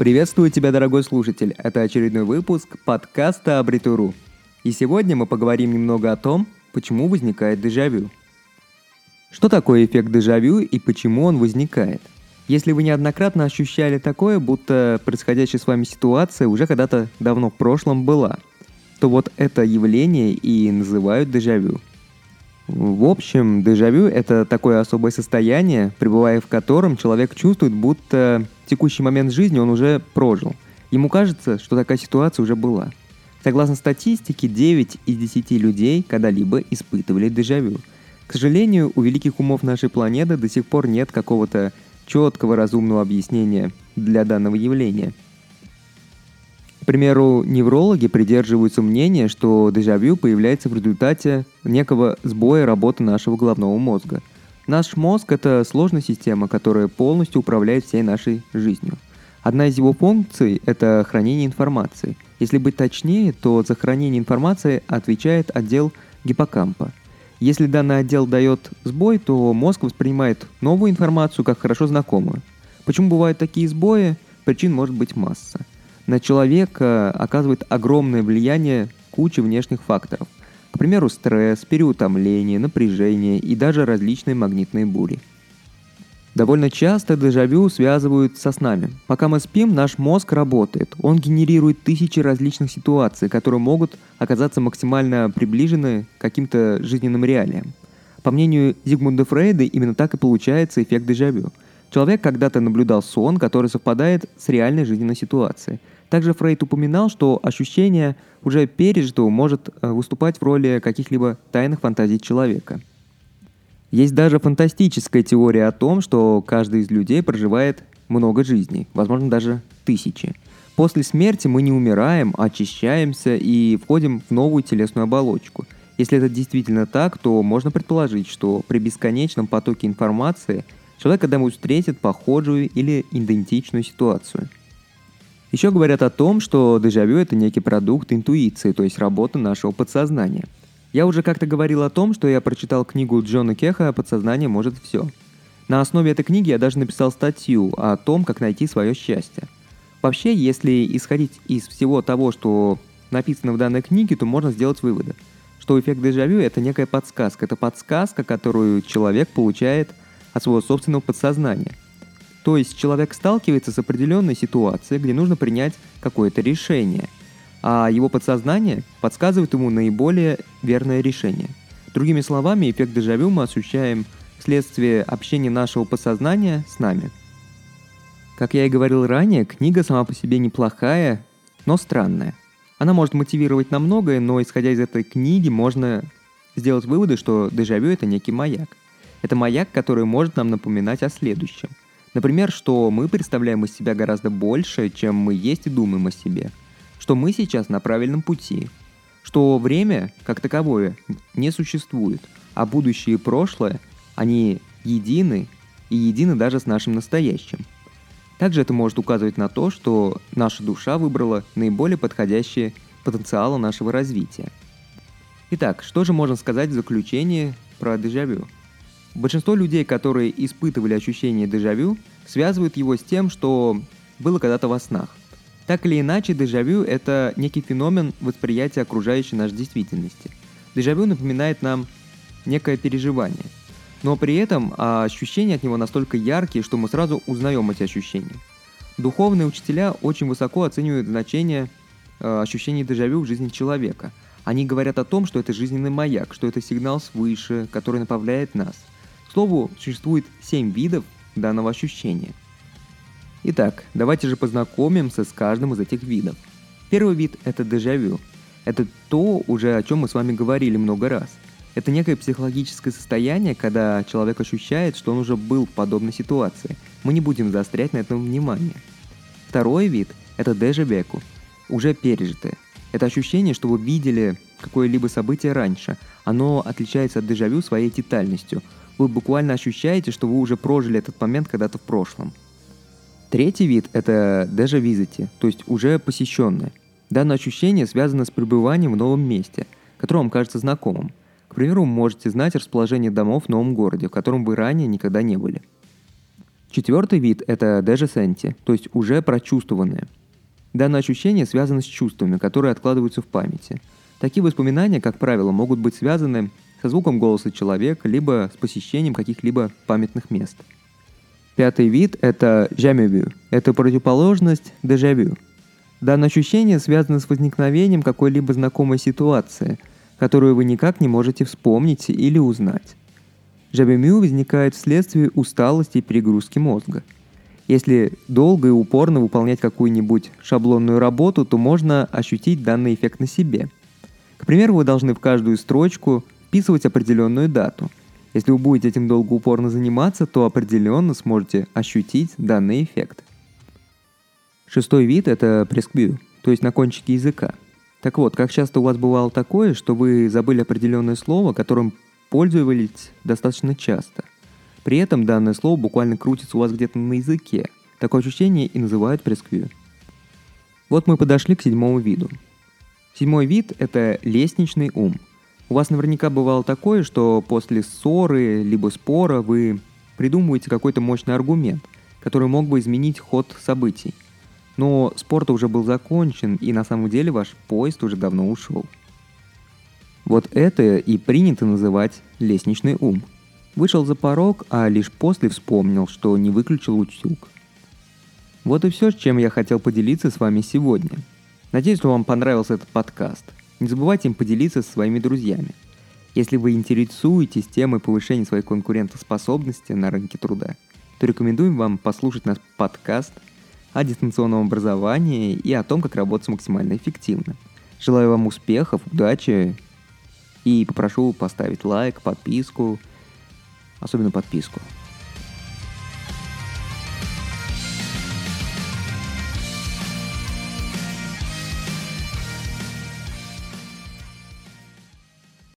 Приветствую тебя, дорогой слушатель. Это очередной выпуск подкаста Абритуру. И сегодня мы поговорим немного о том, почему возникает дежавю. Что такое эффект дежавю и почему он возникает? Если вы неоднократно ощущали такое, будто происходящая с вами ситуация уже когда-то давно в прошлом была, то вот это явление и называют дежавю. В общем, дежавю – это такое особое состояние, пребывая в котором человек чувствует, будто текущий момент жизни он уже прожил. Ему кажется, что такая ситуация уже была. Согласно статистике, 9 из 10 людей когда-либо испытывали дежавю. К сожалению, у великих умов нашей планеты до сих пор нет какого-то четкого разумного объяснения для данного явления. К примеру, неврологи придерживаются мнения, что дежавю появляется в результате некого сбоя работы нашего головного мозга – Наш мозг – это сложная система, которая полностью управляет всей нашей жизнью. Одна из его функций – это хранение информации. Если быть точнее, то за хранение информации отвечает отдел гиппокампа. Если данный отдел дает сбой, то мозг воспринимает новую информацию как хорошо знакомую. Почему бывают такие сбои? Причин может быть масса. На человека оказывает огромное влияние куча внешних факторов – к примеру, стресс, переутомление, напряжение и даже различные магнитные бури. Довольно часто дежавю связывают со снами. Пока мы спим, наш мозг работает. Он генерирует тысячи различных ситуаций, которые могут оказаться максимально приближены к каким-то жизненным реалиям. По мнению Зигмунда Фрейда, именно так и получается эффект дежавю. Человек когда-то наблюдал сон, который совпадает с реальной жизненной ситуацией – также Фрейд упоминал, что ощущение уже пережитого может э, выступать в роли каких-либо тайных фантазий человека. Есть даже фантастическая теория о том, что каждый из людей проживает много жизней, возможно даже тысячи. После смерти мы не умираем, очищаемся и входим в новую телесную оболочку. Если это действительно так, то можно предположить, что при бесконечном потоке информации человек когда-нибудь встретит похожую или идентичную ситуацию – еще говорят о том, что дежавю – это некий продукт интуиции, то есть работа нашего подсознания. Я уже как-то говорил о том, что я прочитал книгу Джона Кеха «Подсознание может все». На основе этой книги я даже написал статью о том, как найти свое счастье. Вообще, если исходить из всего того, что написано в данной книге, то можно сделать выводы, что эффект дежавю – это некая подсказка. Это подсказка, которую человек получает от своего собственного подсознания – то есть человек сталкивается с определенной ситуацией, где нужно принять какое-то решение, а его подсознание подсказывает ему наиболее верное решение. Другими словами, эффект дежавю мы ощущаем вследствие общения нашего подсознания с нами. Как я и говорил ранее, книга сама по себе неплохая, но странная. Она может мотивировать на многое, но исходя из этой книги можно сделать выводы, что дежавю это некий маяк. Это маяк, который может нам напоминать о следующем – Например, что мы представляем из себя гораздо больше, чем мы есть и думаем о себе. Что мы сейчас на правильном пути. Что время, как таковое, не существует, а будущее и прошлое, они едины и едины даже с нашим настоящим. Также это может указывать на то, что наша душа выбрала наиболее потходящие потенциалы нашего развития. Итак, что же можно сказать в заключение про дежавю? Большинство людей, которые испытывали ощущение дежавю, связывают его с тем, что было когда-то во снах. Так или иначе, дежавю – это некий феномен восприятия окружающей нашей действительности. Дежавю напоминает нам некое переживание. Но при этом а, ощущения от него настолько яркие, что мы сразу узнаем эти ощущения. Духовные учителя очень высоко оценивают значение э, ощущений дежавю в жизни человека. Они говорят о том, что это жизненный маяк, что это сигнал свыше, который направляет нас – к слову, существует 7 видов данного ощущения. Итак, давайте же познакомимся с каждым из этих видов. Первый вид – это дежавю. Это то, уже о чем мы с вами говорили много раз. Это некое психологическое состояние, когда человек ощущает, что он уже был в подобной ситуации. Мы не будем заострять на этом внимание. Второй вид – это дежавеку, уже пережитое. Это ощущение, что вы видели какое-либо событие раньше. Оно отличается от дежавю своей детальностью – вы буквально ощущаете, что вы уже прожили этот момент когда-то в прошлом. Третий вид – это déjà визити, то есть уже посещенное. Данное ощущение связано с пребыванием в новом месте, которое вам кажется знакомым. К примеру, вы можете знать расположение домов в новом городе, в котором вы ранее никогда не были. Четвертый вид – это дежесенти, то есть уже прочувствованное. Данное ощущение связано с чувствами, которые откладываются в памяти. Такие воспоминания, как правило, могут быть связаны со звуком голоса человека, либо с посещением каких-либо памятных мест. Пятый вид – это жамевю. Это противоположность дежавю. Данное ощущение связано с возникновением какой-либо знакомой ситуации, которую вы никак не можете вспомнить или узнать. Жабемю возникает вследствие усталости и перегрузки мозга. Если долго и упорно выполнять какую-нибудь шаблонную работу, то можно ощутить данный эффект на себе. К примеру, вы должны в каждую строчку вписывать определенную дату. Если вы будете этим долго упорно заниматься, то определенно сможете ощутить данный эффект. Шестой вид – это пресквью, то есть на кончике языка. Так вот, как часто у вас бывало такое, что вы забыли определенное слово, которым пользовались достаточно часто. При этом данное слово буквально крутится у вас где-то на языке. Такое ощущение и называют пресквью. Вот мы подошли к седьмому виду. Седьмой вид – это лестничный ум. У вас наверняка бывало такое, что после ссоры либо спора вы придумываете какой-то мощный аргумент, который мог бы изменить ход событий. Но спор уже был закончен, и на самом деле ваш поезд уже давно ушел. Вот это и принято называть лестничный ум. Вышел за порог, а лишь после вспомнил, что не выключил утюг. Вот и все, чем я хотел поделиться с вами сегодня. Надеюсь, что вам понравился этот подкаст. Не забывайте им поделиться со своими друзьями. Если вы интересуетесь темой повышения своей конкурентоспособности на рынке труда, то рекомендуем вам послушать наш подкаст о дистанционном образовании и о том, как работать максимально эффективно. Желаю вам успехов, удачи и попрошу поставить лайк, подписку, особенно подписку.